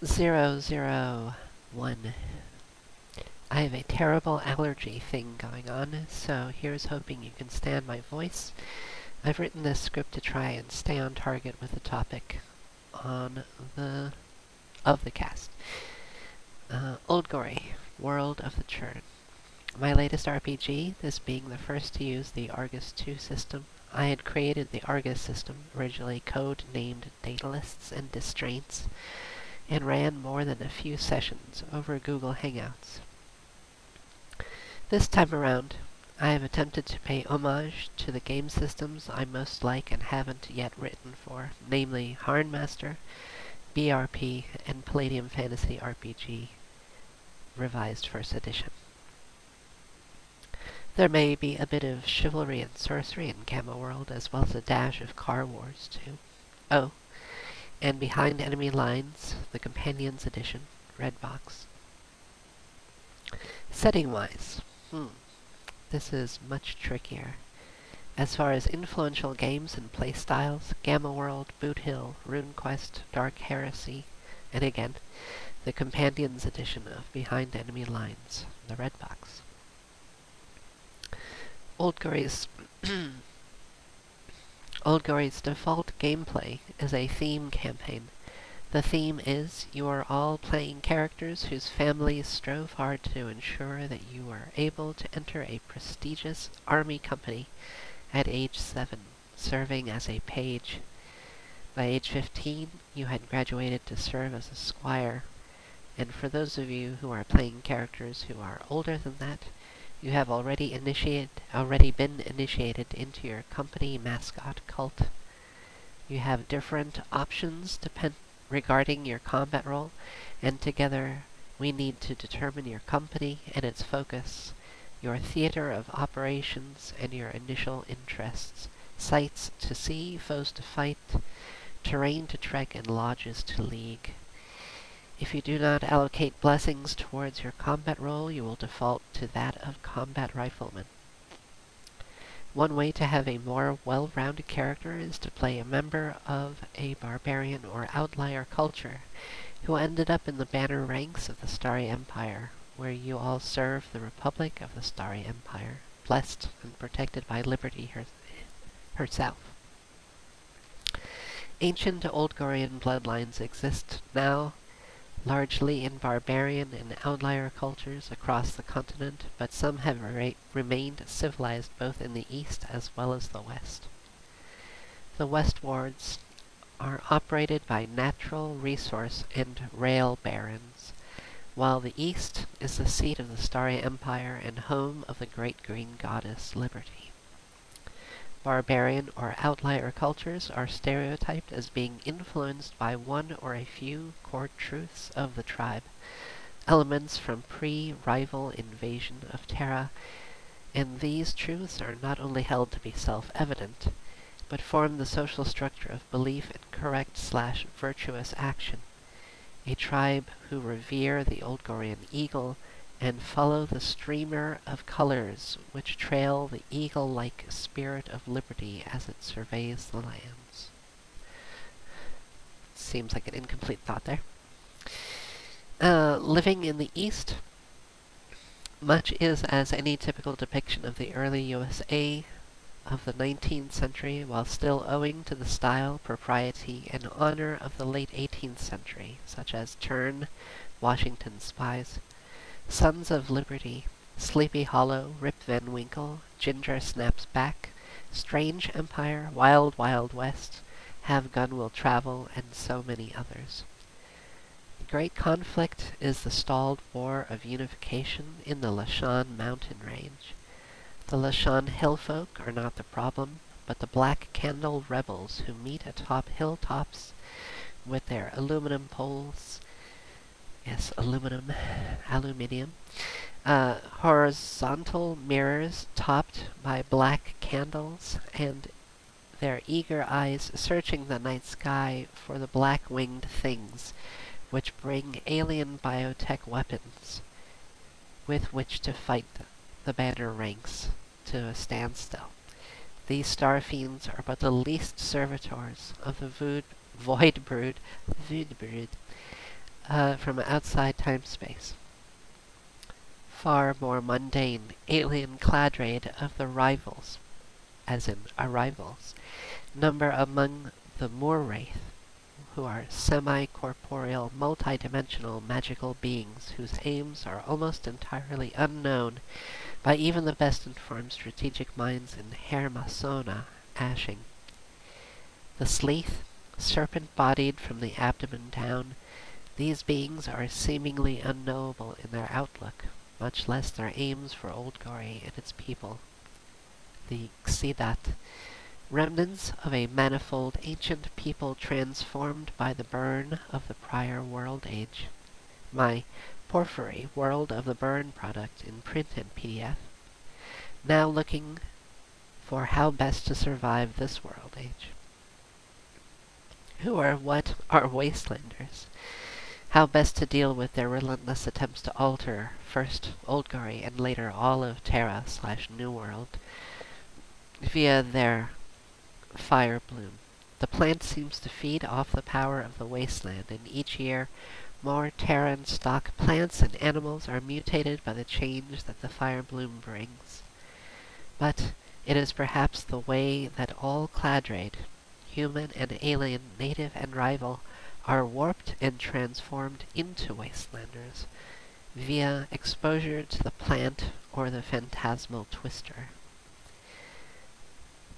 001. I have a terrible allergy thing going on, so here's hoping you can stand my voice. I've written this script to try and stay on target with the topic on the of the cast. Uh, Auldgory, World of the Churn. My latest RPG, this being the first to use the Argus 2 system. I had created the Argus system, originally code-named Datalists and Distraints, and ran more than a few sessions over Google Hangouts. This time around, I have attempted to pay homage to the game systems I most like and haven't yet written for, namely Harnmaster, BRP, and Palladium Fantasy RPG, revised first edition. There may be a bit of chivalry and sorcery in Gamma World, as well as a dash of Car Wars, too. Oh, and Behind Enemy Lines, the Companions Edition, red box. Setting-wise, hmm, this is much trickier. As far as influential games and playstyles, Gamma World, Boot Hill, RuneQuest, Dark Heresy, and again, the Companions Edition of Behind Enemy Lines, the red box. Auldgory's Auldgory's default gameplay is a theme campaign. The theme is you are all playing characters whose families strove hard to ensure that you are able to enter a prestigious army company at age 7, serving as a page. By age 15, you had graduated to serve as a squire, and for those of you who are playing characters who are older than that, you have already initiated, already been initiated into your company mascot cult. You have different options regarding your combat role, and together we need to determine your company and its focus, your theater of operations and your initial interests, sights to see, foes to fight, terrain to trek, and lodges to league. If you do not allocate blessings towards your combat role, you will default to that of combat rifleman. One way to have a more well-rounded character is to play a member of a barbarian or outlier culture who ended up in the banner ranks of the Starry Empire, where you all serve the Republic of the Starry Empire, blessed and protected by Liberty her herself. Ancient Auldgorean bloodlines exist now largely in barbarian and outlier cultures across the continent, but some have re remained civilized both in the east as well as the west. The west wards are operated by natural resource and rail barons, while the east is the seat of the Starry Empire and home of the great green goddess Liberty. Barbarian or outlier cultures are stereotyped as being influenced by one or a few core truths of the tribe, elements from pre-rival invasion of Terra, and these truths are not only held to be self-evident, but form the social structure of belief in correct slash virtuous action. A tribe who revere the Auldgorean eagle and follow the streamer of colors which trail the eagle-like spirit of liberty as it surveys the lands. Seems like an incomplete thought there. Uh, living in the East, much is as any typical depiction of the early USA of the 19th century, while still owing to the style, propriety, and honor of the late 18th century, such as Turn, Washington Spies, Sons of Liberty, Sleepy Hollow, Rip Van Winkle, Ginger Snaps Back, Strange Empire, Wild Wild West, Have Gun Will Travel, and so many others. The great conflict is the stalled war of unification in the Lashan mountain range. The Lashan hillfolk are not the problem, but the Black Candle rebels who meet atop hilltops with their aluminum poles Yes, aluminum, aluminium. Uh, horizontal mirrors topped by black candles and their eager eyes searching the night sky for the black-winged things which bring alien biotech weapons with which to fight the banner ranks to a standstill. These star fiends are but the least servitors of the void, void brood, void brood uh, from outside time space. Far more mundane alien cladrade of the rivals, as in arrivals, number among the Moor Wraith, who are semi-corporeal, multi-dimensional magical beings whose aims are almost entirely unknown by even the best informed strategic minds in Hermasona, Ashing. The Sleeth, serpent-bodied from the abdomen down, these beings are seemingly unknowable in their outlook, much less their aims for Old Auldgory and its people. The Xidat, remnants of a manifold ancient people transformed by the burn of the prior world age. My Porphyry World of the Burn product in print and PDF. Now looking for how best to survive this world age. Who or what are wastelanders? How best to deal with their relentless attempts to alter first Auldgory and later all of Terra slash New World via their fire bloom. The plant seems to feed off the power of the wasteland, and each year more Terran stock plants and animals are mutated by the change that the fire bloom brings. But it is perhaps the way that all Cladrade, human and alien, native and rival, are warped and transformed into wastelanders via exposure to the plant or the phantasmal twister.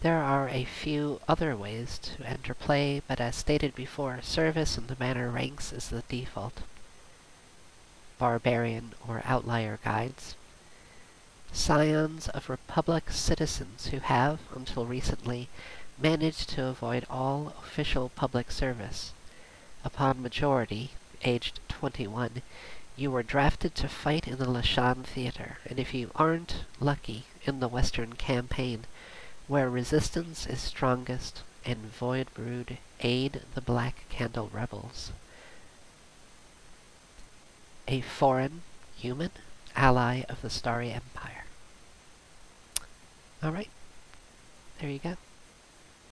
There are a few other ways to enter play, but as stated before, service in the manor ranks is the default. Barbarian or outlier guides. Scions of Republic citizens who have, until recently, managed to avoid all official public service. Upon majority, aged 21, you were drafted to fight in the Lashan Theater, and if you aren't lucky in the Western Campaign, where resistance is strongest and Void Brood aid the Black Candle rebels. A foreign, human, ally of the Starry Empire. Alright, there you go.